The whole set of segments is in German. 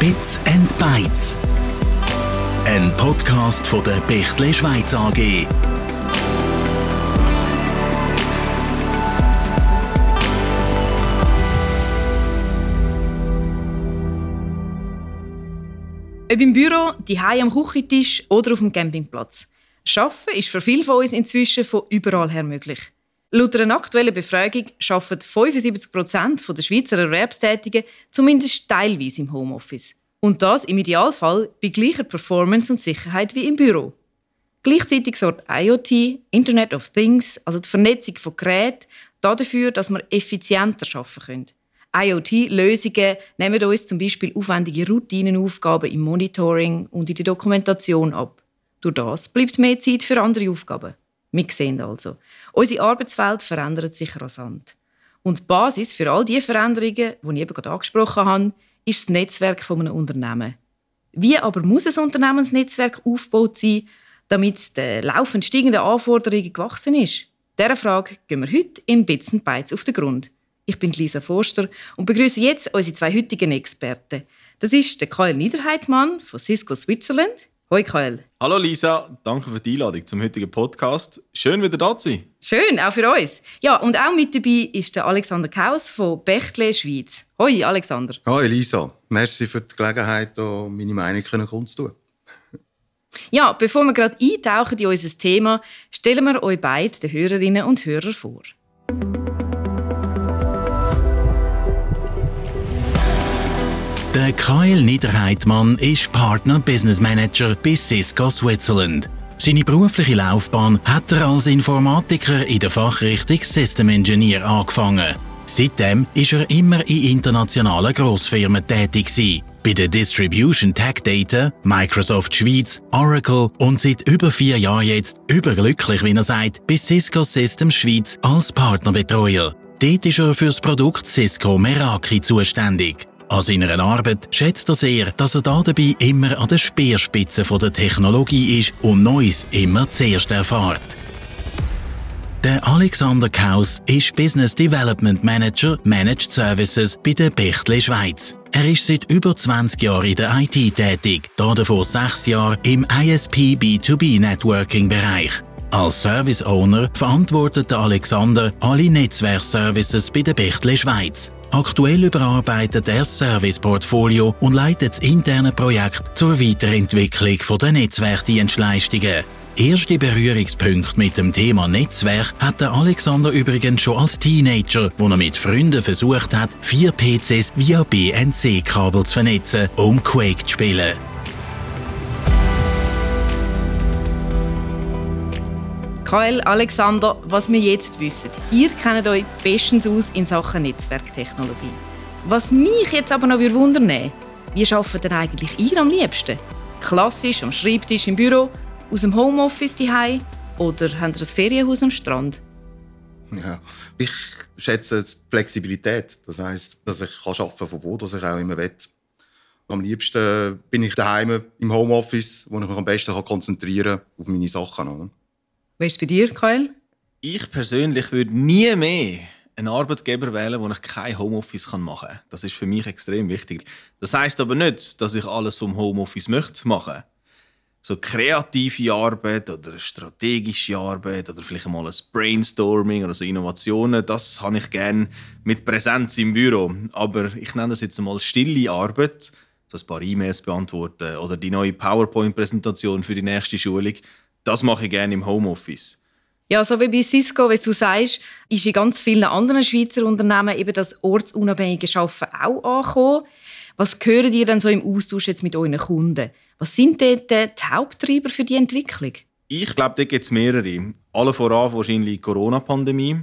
Bits and Bytes. Ein Podcast von der Bechtle Schweiz AG. Ob im Büro, die am Küchentisch oder auf dem Campingplatz. Schaffen ist für viele von uns inzwischen von überall her möglich. Laut einer aktuellen Befragung arbeiten 75 Prozent der Schweizer Erwerbstätigen zumindest teilweise im Homeoffice. Und das im Idealfall bei gleicher Performance und Sicherheit wie im Büro. Gleichzeitig sorgt IoT, Internet of Things, also die Vernetzung von Geräten, dafür, dass wir effizienter arbeiten können. IoT-Lösungen nehmen uns zum Beispiel aufwendige Routinenaufgaben im Monitoring und in der Dokumentation ab. Durch das bleibt mehr Zeit für andere Aufgaben. Wir sehen also, unsere Arbeitswelt verändert sich rasant. Und die Basis für all diese Veränderungen, die ich eben gerade angesprochen habe, ist das Netzwerk von einem Unternehmen. Wie aber muss ein Unternehmensnetzwerk aufgebaut sein, damit es den laufend steigenden Anforderungen gewachsen ist? Dieser Frage gehen wir heute in Bits and Bytes auf den Grund. Ich bin Lisa Forster und begrüße jetzt unsere zwei heutigen Experten. Das ist der Kyle Niederheitmann von Cisco Switzerland. Hoi Kyle. Hallo Lisa, danke für die Einladung zum heutigen Podcast. Schön wieder da zu sein. Schön, auch für uns. Ja, und auch mit dabei ist der Alexander Kaus von Bechtle Schweiz. Hoi Alexander. Hoi Lisa, merci für die Gelegenheit, meine Meinung kundzutun. Ja, bevor wir gerade eintauchen in unser Thema, stellen wir euch beide den Hörerinnen und Hörern vor. Der Kyle Niederheitmann ist Partner Business Manager bei Cisco Switzerland. Seine berufliche Laufbahn hat er als Informatiker in der Fachrichtung System Engineer angefangen. Seitdem ist er immer in internationalen Grossfirmen tätig gewesen. Bei der Distribution Tech Data, Microsoft Schweiz, Oracle und seit über vier Jahren jetzt überglücklich, wie er sagt, bei Cisco Systems Schweiz als Partnerbetreuer. Dort ist er für das Produkt Cisco Meraki zuständig. An seiner Arbeit schätzt er sehr, dass er dabei immer an der Speerspitze der Technologie ist und Neues immer zuerst erfahrt. Der Alexander Kaus ist Business Development Manager Managed Services bei der Bechtle Schweiz. Er ist seit über 20 Jahren in der IT tätig, davor sechs Jahre im ISP B2B Networking Bereich. Als Service Owner verantwortet Alexander alle Netzwerkservices bei der Bechtle Schweiz. Aktuell überarbeitet er das Serviceportfolio und leitet das interne Projekt zur Weiterentwicklung der Netzwerkdienstleistungen. Erste Berührungspunkte mit dem Thema Netzwerk hatte Alexander übrigens schon als Teenager, wo er mit Freunden versucht hat, vier PCs via BNC-Kabel zu vernetzen, um Quake zu spielen. Kyle, Alexander, was wir jetzt wissen. Ihr kennt euch bestens aus in Sachen Netzwerktechnologie. Was mich jetzt aber noch wundern wie arbeitet denn eigentlich ihr am liebsten? Klassisch am Schreibtisch im Büro, aus dem Homeoffice daheim oder habt ihr ein Ferienhaus am Strand? Ja, ich schätze die Flexibilität. Das heisst, dass ich arbeiten kann, von wo dass ich auch immer will. Am liebsten bin ich daheim im Homeoffice, wo ich mich am besten konzentrieren kann auf meine Sachen. Wie ist es bei dir, Kyle? Ich persönlich würde nie mehr einen Arbeitgeber wählen, wo ich kein Homeoffice machen kann. Das ist für mich extrem wichtig. Das heißt aber nicht, dass ich alles vom Homeoffice möchte machen. So kreative Arbeit oder strategische Arbeit oder vielleicht mal ein Brainstorming oder so Innovationen, das habe ich gerne mit Präsenz im Büro. Aber ich nenne das jetzt mal stille Arbeit, so ein paar E-Mails beantworten oder die neue PowerPoint-Präsentation für die nächste Schulung das mache ich gerne im Homeoffice. Ja, so wie bei Cisco, wie du sagst, ist in ganz vielen anderen Schweizer Unternehmen eben das ortsunabhängige Arbeiten auch angekommen. Was hören ihr denn so im Austausch jetzt mit euren Kunden? Was sind dort die Haupttreiber für die Entwicklung? Ich glaube, da gibt es mehrere. Alle voran wahrscheinlich die Corona-Pandemie.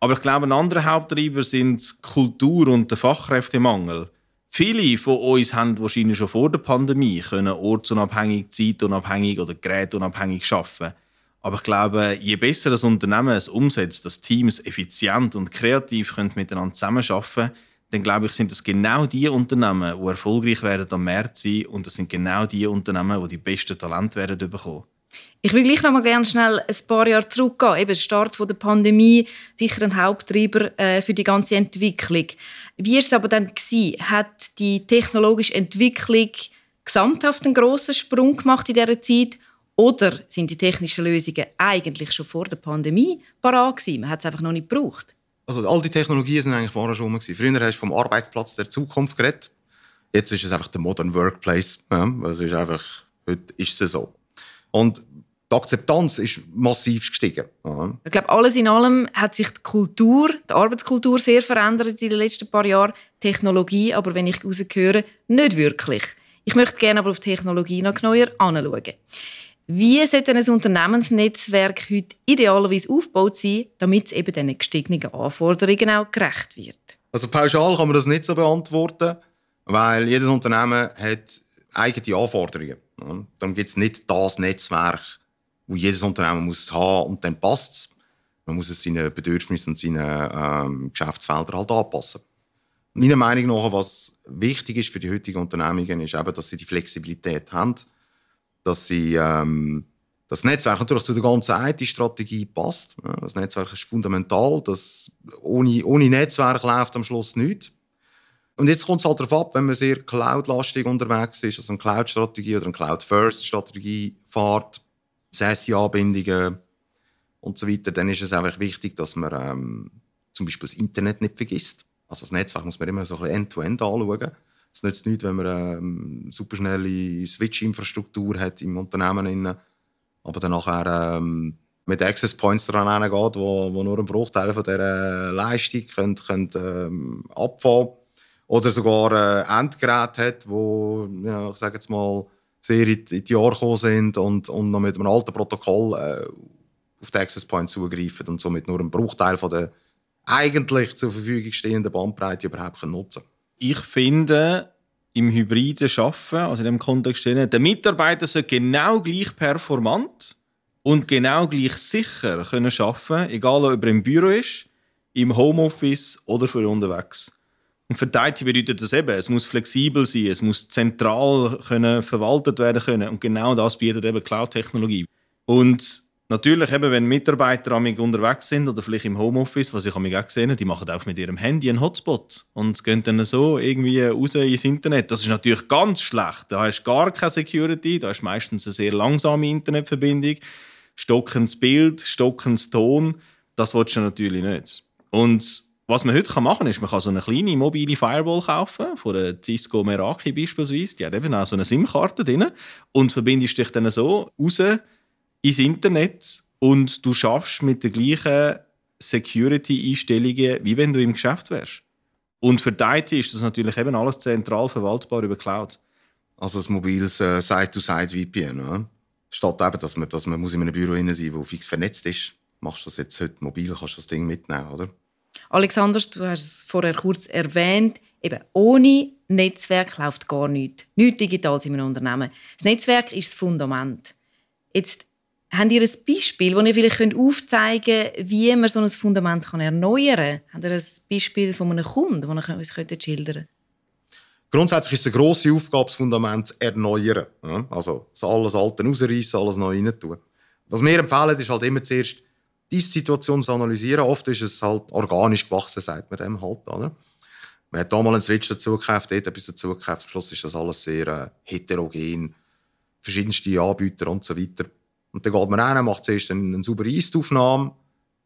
Aber ich glaube, ein anderer Haupttreiber sind die Kultur und der Fachkräftemangel. Viele von uns haben wahrscheinlich schon vor der Pandemie können ortsunabhängig, zeitunabhängig oder gerätunabhängig arbeiten. Aber ich glaube, je besser das Unternehmen es umsetzt, dass Teams effizient und kreativ können miteinander zusammenarbeiten können, dann glaube ich, sind das genau die Unternehmen, die erfolgreich werden am März sein und das sind genau die Unternehmen, die die besten Talente werden bekommen. Ich will gleich noch mal gerne schnell ein paar Jahre zurückgehen. Eben der Start der Pandemie, sicher ein Haupttreiber äh, für die ganze Entwicklung. Wie war es aber dann gewesen? Hat die technologische Entwicklung gesamthaft einen grossen Sprung gemacht in dieser Zeit? Oder sind die technischen Lösungen eigentlich schon vor der Pandemie parat gewesen? Man hat es einfach noch nicht gebraucht. Also all die Technologien sind eigentlich vorher schon gewesen. Früher hast du vom Arbeitsplatz der Zukunft geredet. Jetzt ist es einfach der Modern Workplace. Es ist einfach, heute ist es so. Und die Akzeptanz ist massiv gestiegen. Ja. Ich glaube, alles in allem hat sich die Kultur, die Arbeitskultur sehr verändert in den letzten paar Jahren. Technologie, aber wenn ich rausgehöre, nicht wirklich. Ich möchte gerne aber auf Technologie noch genauer anschauen. Wie sollte ein Unternehmensnetzwerk heute idealerweise aufgebaut sein, damit es eben diesen gestiegenen Anforderungen auch gerecht wird? Also pauschal kann man das nicht so beantworten, weil jedes Unternehmen hat eigene Anforderungen. Dann gibt es nicht das Netzwerk, wo jedes Unternehmen muss haben und dann passt es. Man muss es seinen Bedürfnissen und seinen ähm, Geschäftsfeldern halt anpassen. Meiner Meinung nach, was wichtig ist für die heutigen Unternehmungen, ist eben, dass sie die Flexibilität haben, dass sie ähm, das Netzwerk natürlich zu der ganzen IT-Strategie passt. Das Netzwerk ist fundamental. Das, ohne, ohne Netzwerk läuft am Schluss nichts. Und jetzt kommt es halt darauf ab, wenn man sehr cloud-lastig unterwegs ist, also eine Cloud-Strategie oder eine Cloud-First-Strategie fährt, SASI-Anbindungen und so weiter, dann ist es einfach wichtig, dass man ähm, zum Beispiel das Internet nicht vergisst. Also das Netzwerk muss man immer so ein End-to-End anschauen. Es nützt nichts, wenn man ähm, superschnelle Switch-Infrastruktur hat im Unternehmen, aber dann nachher ähm, mit Access Points daran geht, wo, wo nur ein Bruchteil von dieser Leistung könnt, könnt, ähm, abfahren oder sogar äh, Endgeräte hat, wo ja, ich sage jetzt mal sehr in die Jahre gekommen sind und, und noch mit einem alten Protokoll äh, auf die Access Point zugreifen und somit nur einen Bruchteil von der eigentlich zur Verfügung stehenden Bandbreite überhaupt nutzen können. Ich finde, im hybriden Arbeiten, also in dem Kontext, der Mitarbeiter soll genau gleich performant und genau gleich sicher können arbeiten, egal ob er im Büro ist, im Homeoffice oder für unterwegs. Und IT bedeutet das eben, es muss flexibel sein, es muss zentral können verwaltet werden können. Und genau das bietet eben Cloud-Technologie. Und natürlich, eben, wenn Mitarbeiter unterwegs sind oder vielleicht im Homeoffice, was ich auch gesehen habe, die machen auch mit ihrem Handy einen Hotspot und gehen dann so irgendwie raus ins Internet. Das ist natürlich ganz schlecht. Da hast du gar keine Security, da hast du meistens eine sehr langsame Internetverbindung, stockendes Bild, stockendes Ton. Das willst du natürlich nicht. Und was man heute machen kann, ist, man kann so eine kleine mobile Firewall kaufen, von der Cisco Meraki beispielsweise. Die hat eben auch so eine SIM-Karte drin. Und verbindest dich dann so raus ins Internet und du schaffst mit den gleichen Security-Einstellungen, wie wenn du im Geschäft wärst. Und für die IT ist das natürlich eben alles zentral verwaltbar über Cloud. Also ein mobiles äh, Side-to-Side-VPN, oder? Statt eben, dass man, dass man muss in einem Büro sein muss, das fix vernetzt ist, machst du das jetzt heute mobil, kannst du das Ding mitnehmen, oder? Alexander, du hast es vorher kurz erwähnt, eben ohne Netzwerk läuft gar nichts. Nichts Digitales in einem Unternehmen. Das Netzwerk ist das Fundament. Jetzt habt ihr ein Beispiel, das ihr vielleicht aufzeigen könnt, wie man so ein Fundament erneuern kann? Habt ihr ein Beispiel von einem Kunden, das ihr uns schildern könnt? Grundsätzlich ist es eine grosse Aufgabe, das Fundament zu erneuern. Also alles Alte rausreißen, alles neu rein tun. Was wir empfehlen, ist halt immer zuerst diese Situation zu analysieren. Oft ist es halt organisch gewachsen, sagt man dem halt. Oder? Man hat da mal einen Switch dazu gekauft, dort etwas dazu gekauft. Am Schluss ist das alles sehr äh, heterogen. Verschiedenste Anbieter und so weiter. Und dann geht man rein, macht zuerst eine, eine saubere Eistaufnahme.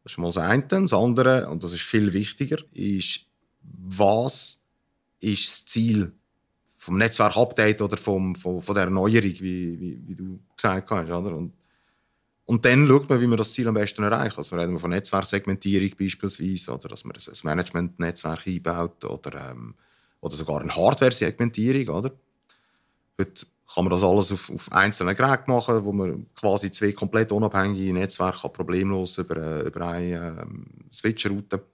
Das ist mal das eine. Das andere, und das ist viel wichtiger, ist, was ist das Ziel vom Netzwerk-Update oder vom, von, von der Erneuerung, wie, wie, wie du gesagt hast. Oder? Und und dann schaut man, wie man das Ziel am besten erreicht. Also reden wir von Netzwerksegmentierung beispielsweise, oder dass man ein Management-Netzwerk einbaut oder, ähm, oder sogar eine Hardware-Segmentierung. Heute kann man das alles auf, auf einzelnen Geräten machen, wo man quasi zwei komplett unabhängige Netzwerke problemlos über, äh, über eine ähm, Switch-Route.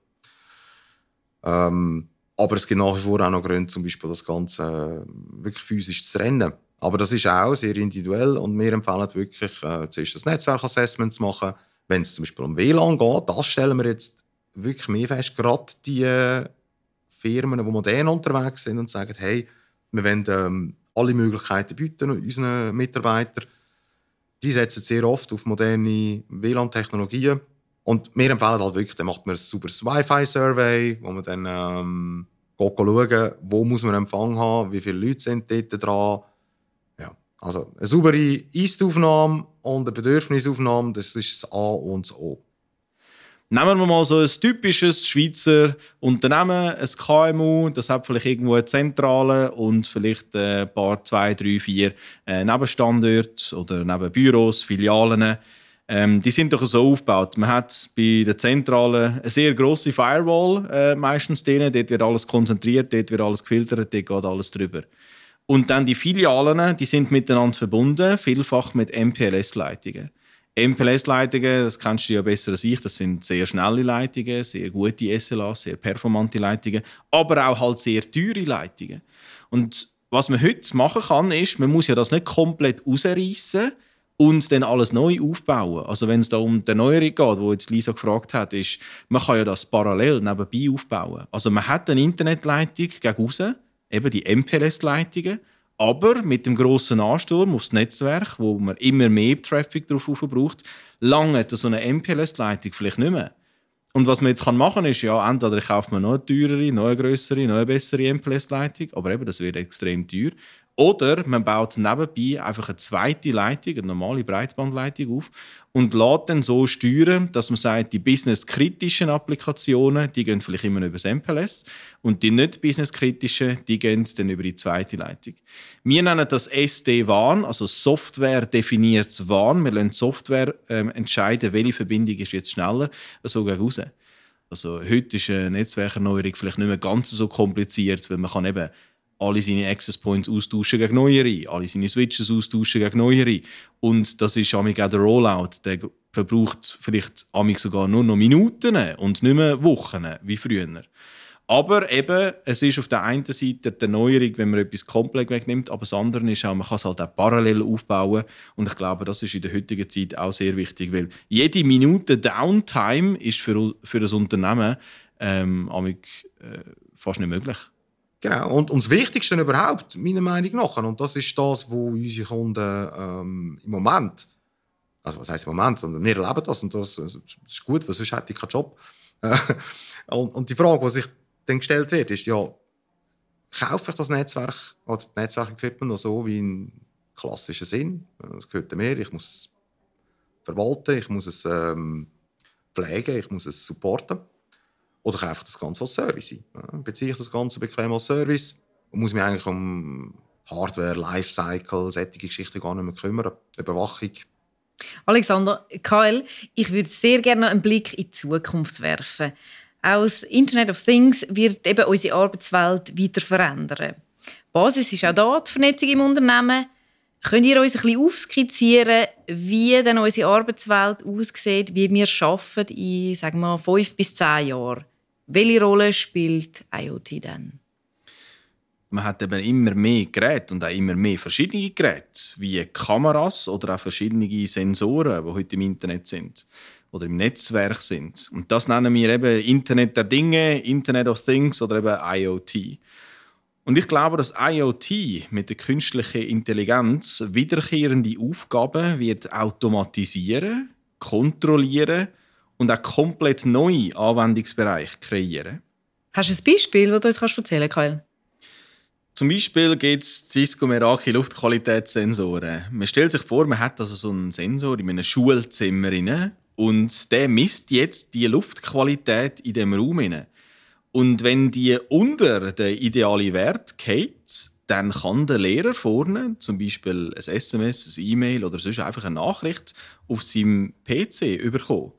Ähm, aber es gibt nach wie vor auch noch Gründe, zum Beispiel das Ganze äh, wirklich physisch zu trennen. Aber das ist auch sehr individuell und wir empfehlen wirklich, äh, zuerst das Netzwerkassessment zu machen. Wenn es zum Beispiel um WLAN geht, das stellen wir jetzt wirklich mehr fest, gerade die äh, Firmen, die modern unterwegs sind und sagen, hey, wir wollen ähm, alle Möglichkeiten bieten unseren Mitarbeitern. die setzen sehr oft auf moderne WLAN-Technologien. Und wir empfehlen halt wirklich, dann macht man ein sauberes Wi-Fi-Survey, wo man dann ähm, schauen wo muss man Empfang haben, wie viele Leute sind dort dran. Also eine saubere Ist-Aufnahme und eine Bedürfnisaufnahme, das ist das A und das O. Nehmen wir mal so ein typisches Schweizer Unternehmen, ein KMU, das hat vielleicht irgendwo eine Zentrale und vielleicht ein paar, zwei, drei, vier äh, Nebenstandorte oder Nebenbüros, Filialen. Ähm, die sind doch so aufgebaut. Man hat bei der Zentrale eine sehr grosse Firewall äh, meistens drin. Dort wird alles konzentriert, dort wird alles gefiltert, dort geht alles drüber. Und dann die Filialen, die sind miteinander verbunden, vielfach mit MPLS-Leitungen. MPLS-Leitungen, das kennst du ja besser als ich, das sind sehr schnelle Leitungen, sehr gute SLAs, sehr performante Leitungen, aber auch halt sehr teure Leitungen. Und was man heute machen kann, ist, man muss ja das nicht komplett rausreißen und dann alles neu aufbauen. Also wenn es da um die Neuerung geht, wo jetzt Lisa gefragt hat, ist, man kann ja das parallel nebenbei aufbauen. Also man hat eine Internetleitung gegen raus, eben die MPLS-Leitungen, aber mit dem grossen Ansturm aufs Netzwerk, wo man immer mehr Traffic darauf braucht, lange so eine MPLS-Leitung vielleicht nicht mehr. Und was man jetzt machen kann, ist ja, entweder kauft man noch eine teurere, noch eine grössere, noch eine bessere MPLS-Leitung, aber eben, das wird extrem teuer. Oder man baut nebenbei einfach eine zweite Leitung, eine normale Breitbandleitung auf und lässt dann so steuern, dass man sagt, die businesskritischen Applikationen, die gehen vielleicht immer über das MPLS und die nicht businesskritischen, die gehen dann über die zweite Leitung. Wir nennen das SD-WAN, also Software definiertes WAN. Wir lassen Software ähm, entscheiden, welche Verbindung ist jetzt schneller, so gegen raus. Also heute ist eine Netzwerkerneuerung vielleicht nicht mehr ganz so kompliziert, weil man kann eben alle seine Access Points austauschen gegen neuere, alle seine Switches austauschen gegen neuere. Und das ist auch der Rollout, der verbraucht vielleicht sogar nur noch Minuten und nicht mehr Wochen wie früher. Aber eben, es ist auf der einen Seite die Neuerung, wenn man etwas komplett wegnimmt, aber das andere ist auch, man kann es halt auch parallel aufbauen und ich glaube, das ist in der heutigen Zeit auch sehr wichtig, weil jede Minute Downtime ist für, für das Unternehmen ähm, äh, fast nicht möglich. Genau. Und, und das Wichtigste überhaupt, meiner Meinung nach, und das ist das, wo unsere Kunden ähm, im Moment, also was heißt im Moment, sondern wir erleben das und das, das ist gut, weil sonst hätte ich keinen Job. und, und die Frage, die sich dann gestellt wird, ist ja, kaufe ich das Netzwerk oder das Netzwerkequipment noch so wie im klassischen Sinn? Das gehört mir, ich muss es verwalten, ich muss es ähm, pflegen, ich muss es supporten. Oder kaufe ich das Ganze als Service ein? Beziehe ich das Ganze bequem als Service und muss mich eigentlich um Hardware, Lifecycle, solche Geschichten gar nicht mehr kümmern, Überwachung. Alexander, KL, ich würde sehr gerne noch einen Blick in die Zukunft werfen. Aus Internet of Things wird eben unsere Arbeitswelt weiter verändern. Die Basis ist auch da, die Vernetzung im Unternehmen. Könnt ihr uns ein bisschen aufskizzieren, wie denn unsere Arbeitswelt aussieht, wie wir arbeiten in sagen wir, fünf bis zehn Jahren? Welche Rolle spielt IoT dann? Man hat eben immer mehr Geräte und auch immer mehr verschiedene Geräte, wie Kameras oder auch verschiedene Sensoren, die heute im Internet sind oder im Netzwerk sind. Und das nennen wir eben Internet der Dinge, Internet of Things oder eben IoT. Und ich glaube, dass IoT mit der künstlichen Intelligenz wiederkehrende Aufgaben wird automatisieren, kontrollieren und auch komplett neue Anwendungsbereiche kreieren. Hast du ein Beispiel, das du uns erzählen kannst, Zum Beispiel gibt es Cisco Meraki Luftqualitätssensoren. Man stellt sich vor, man hat also so einen Sensor in einem Schulzimmer und der misst jetzt die Luftqualität in dem Raum. Und wenn die unter den idealen Wert geht, dann kann der Lehrer vorne zum Beispiel ein SMS, ein E-Mail oder sonst einfach eine Nachricht auf seinem PC bekommen.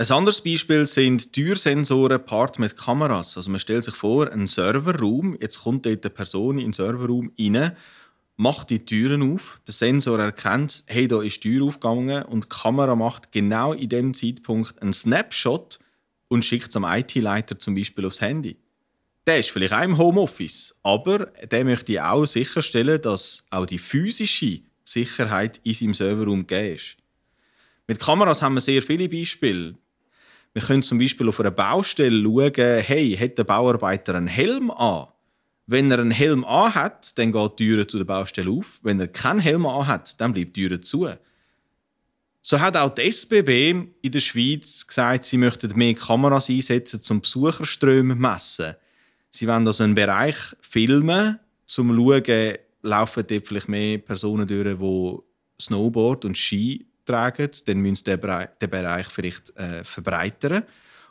Ein anderes Beispiel sind Türsensoren part mit Kameras. Also man stellt sich vor, ein Serverraum, jetzt kommt dort eine Person in den Serverraum rein, macht die Türen auf, der Sensor erkennt, hey, da ist die Tür aufgegangen und die Kamera macht genau in dem Zeitpunkt einen Snapshot und schickt es am IT-Leiter zum Beispiel aufs Handy. Der ist vielleicht auch im Homeoffice, aber der möchte auch sicherstellen, dass auch die physische Sicherheit in seinem Serverraum gegeben ist. Mit Kameras haben wir sehr viele Beispiele. Wir können zum Beispiel auf einer Baustelle schauen, hey, hat der Bauarbeiter einen Helm an? Wenn er einen Helm an hat, dann geht die Tür zu der Baustelle auf. Wenn er keinen Helm an hat, dann bleibt die Tür zu. So hat auch die SBB in der Schweiz gesagt, sie möchten mehr Kameras einsetzen, zum Besucherströme messen. Sie wollen also einen Bereich filmen, um zu schauen, laufen dort vielleicht mehr Personen durch, die Snowboard und Ski tragen, dann müssen sie den Bereich, vielleicht äh, verbreitern.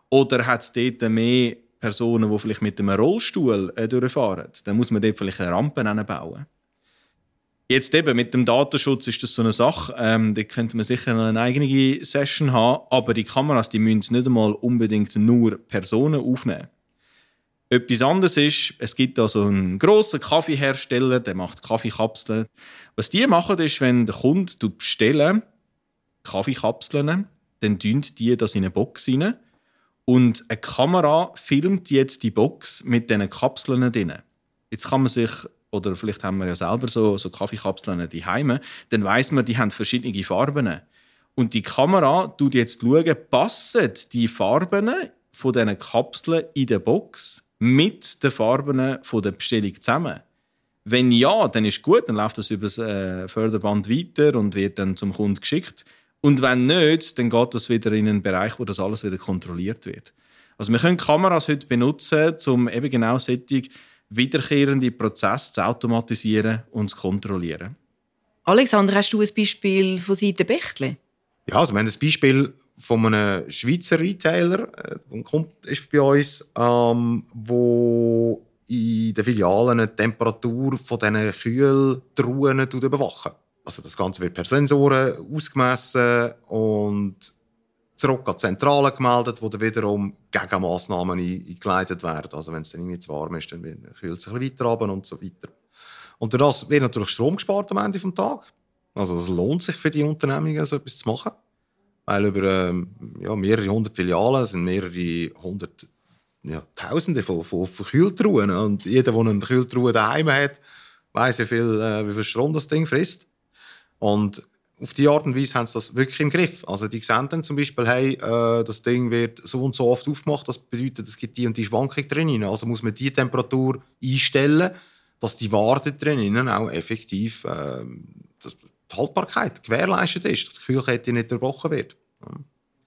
Oder hat es dort mehr Personen, die vielleicht mit einem Rollstuhl äh, durchfahren? Dann muss man dort vielleicht eine Rampe bauen. Jetzt eben mit dem Datenschutz ist das so eine Sache. Ähm, da könnte man sicher noch eine eigene Session haben, aber die Kameras die müssen nicht einmal unbedingt nur Personen aufnehmen. Etwas anderes ist, es gibt da so einen grossen Kaffeehersteller, der macht Kaffeekapseln. Was die machen, ist, wenn der Kunde bestellen Kaffeekapseln, dann tun die das in eine Box rein und eine Kamera filmt jetzt die Box mit diesen Kapseln drin. Jetzt kann man sich oder vielleicht haben wir ja selber so, so Kaffeekapseln daheim, dann weiß man, die haben verschiedene Farben. Und die Kamera tut jetzt schauen, passen die Farben von diesen Kapseln in der Box mit den Farben von der Bestellung zusammen. Wenn ja, dann ist gut, dann läuft das über das äh, Förderband weiter und wird dann zum Kunden geschickt. Und wenn nicht, dann geht das wieder in einen Bereich, wo das alles wieder kontrolliert wird. Also wir können Kameras heute benutzen, um eben genau solche wiederkehrende Prozesse zu automatisieren und zu kontrollieren. Alexander, hast du ein Beispiel von Seite Bechtle? Ja, also wir haben ein Beispiel von einem Schweizer Retailer, äh, kommt ist bei uns, ähm, wo in den Filialen die Temperatur von diesen Kühltruhen überwachen. Also das Ganze wird per Sensoren ausgemessen und zurück an die Zentrale gemeldet, wo dann wiederum Gegenmaßnahmen eingeleitet werden. Also wenn es dann irgendwie zu warm ist, dann kühlt es ein bisschen weiter runter und so weiter. Und das wird natürlich Strom gespart am Ende des Tages. Also es lohnt sich für die Unternehmungen, so etwas zu machen. Weil über ähm, ja, mehrere hundert Filialen sind mehrere hundert, ja, Tausende von, von, von Kühltruhen. Und jeder, der eine Kühltruhe daheim hat, weiß, wie viel, äh, wie viel Strom das Ding frisst. Und auf die Art und Weise haben sie das wirklich im Griff. Also die sehen dann zum Beispiel, hey, äh, das Ding wird so und so oft aufgemacht, das bedeutet, es gibt die und die Schwankung drin. Also muss man die Temperatur einstellen, dass die Ware drinnen auch effektiv äh, die Haltbarkeit gewährleistet ist, dass die Kühlkette nicht unterbrochen wird.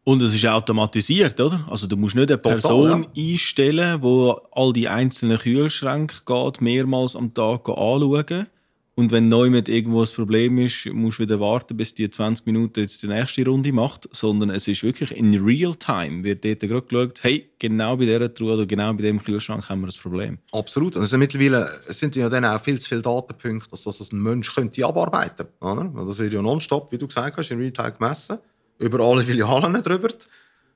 Und es ist automatisiert, oder? Also du musst nicht eine Person ja. einstellen, die all die einzelnen Kühlschränke geht, mehrmals am Tag anschauen und wenn neu mit irgendwo ein Problem ist, musst du wieder warten, bis die 20 Minuten jetzt die nächste Runde macht. Sondern es ist wirklich in real time, wird dort gerade geschaut, hey, genau bei dieser Truhe oder genau bei dem Kühlschrank haben wir das Problem. Absolut. Also mittlerweile sind ja dann auch viel zu viele Datenpunkte, dass das ein Mensch könnte abarbeiten könnte. Das wird ja nonstop, wie du gesagt hast, in real time gemessen. Über alle Filialen drüber.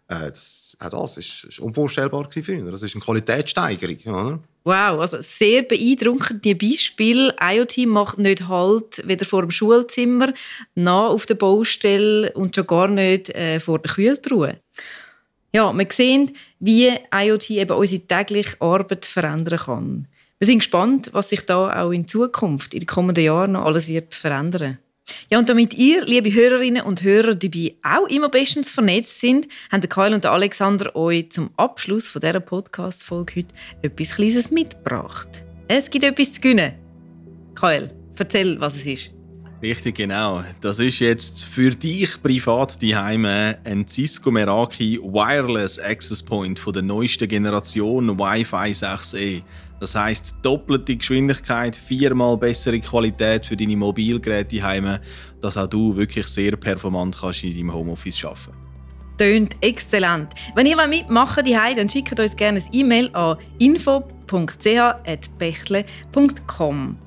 Äh, das, auch das ist, ist unvorstellbar ihn. Das ist eine Qualitätssteigerung. Oder? Wow, also sehr beeindruckend die Beispiele. IoT macht nicht Halt weder vor dem Schulzimmer noch auf der Baustelle und schon gar nicht äh, vor der Kühltruhe. Ja, wir sehen, wie IoT eben unsere tägliche Arbeit verändern kann. Wir sind gespannt, was sich da auch in Zukunft, in den kommenden Jahren noch alles wird verändern. Ja, und damit ihr, liebe Hörerinnen und Hörer, dabei auch immer bestens vernetzt sind, haben Kyle und Alexander euch zum Abschluss dieser Podcast-Folge heute etwas Kleines mitgebracht. Es gibt etwas zu gewinnen. Kyle, erzähl, was es ist. Richtig, genau. Das ist jetzt für dich privat daheim ein Cisco Meraki Wireless Access Point von der neuesten Generation Wi-Fi 6E. Das heißt doppelte Geschwindigkeit, viermal bessere Qualität für deine Mobilgeräte heime, dass auch du wirklich sehr performant kannst in deinem Homeoffice arbeiten. Tönt exzellent. Wenn ihr mitmachen wollt, dann schickt uns gerne ein E-Mail an info.ch.bechle.com.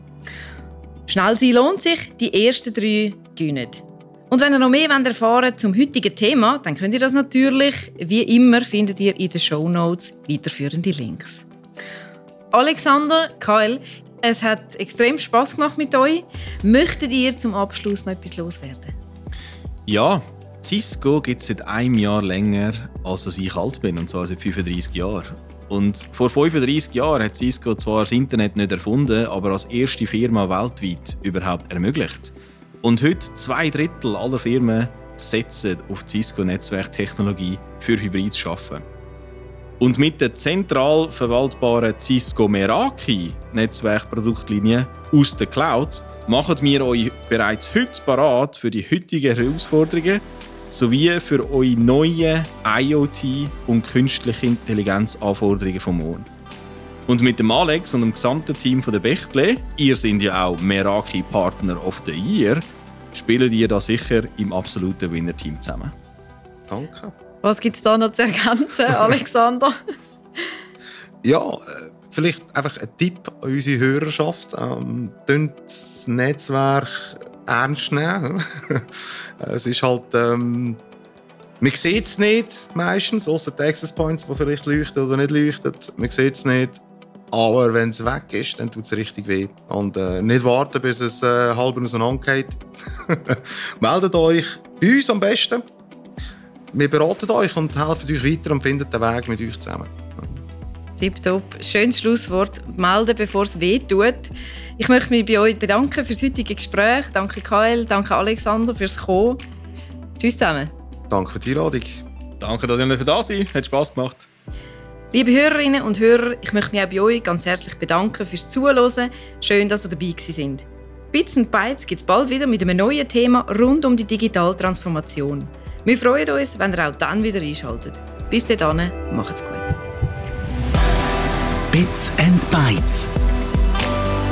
Schnell sein lohnt sich, die ersten drei gewinnen. Und wenn ihr noch mehr erfahren wollt zum heutigen Thema, dann könnt ihr das natürlich, wie immer, findet ihr in den Show Notes weiterführende Links. Alexander, Kyle, es hat extrem Spaß gemacht mit euch. Möchtet ihr zum Abschluss noch etwas loswerden? Ja, Cisco gibt es seit einem Jahr länger, als ich alt bin, und zwar seit 35 Jahren. Und vor 35 Jahren hat Cisco zwar das Internet nicht erfunden, aber als erste Firma weltweit überhaupt ermöglicht. Und heute zwei Drittel aller Firmen setzen auf Cisco-Netzwerktechnologie für Hybrid zu arbeiten. Und mit der zentral verwaltbaren Cisco Meraki Netzwerkproduktlinie aus der Cloud machen wir euch bereits heute parat für die heutigen Herausforderungen sowie für eure neuen IoT- und künstliche Intelligenz-Anforderungen vom Morgen. Und mit dem Alex und dem gesamten Team von der Bechtle, ihr seid ja auch Meraki Partner of the Year, spielen ihr da sicher im absoluten Winner-Team zusammen. Danke. Was gibt es da noch zu ergänzen, Alexander? ja, äh, vielleicht einfach ein Tipp an unsere Hörerschaft. Ähm, das Netzwerk ernst nehmen. es ist halt... Ähm, man sieht es nicht meistens, außer die Access Points, die vielleicht leuchten oder nicht leuchten. Man sieht es nicht. Aber wenn es weg ist, dann tut es richtig weh. Und äh, nicht warten, bis es äh, halb auseinandergeht. Meldet euch bei uns am besten. Wir beraten euch und helfen euch weiter und finden den Weg mit euch zusammen. Tipptopp. Schönes Schlusswort. Melden, bevor es weh tut. Ich möchte mich bei euch bedanken für das heutige Gespräch. Danke Kael, danke Alexander fürs Kommen. Tschüss zusammen. Danke für die Einladung. Danke, dass ihr da seid. Hat Spass gemacht. Liebe Hörerinnen und Hörer, ich möchte mich auch bei euch ganz herzlich bedanken fürs Zuhören. Schön, dass ihr dabei sind. Bits und Bytes gibt es bald wieder mit einem neuen Thema rund um die Digitaltransformation. Wir freuen uns, wenn ihr auch dann wieder einschaltet. Bis dahin, macht's gut. Bits and Bytes.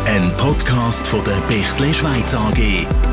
Ein Podcast von der Bechtle Schweiz AG.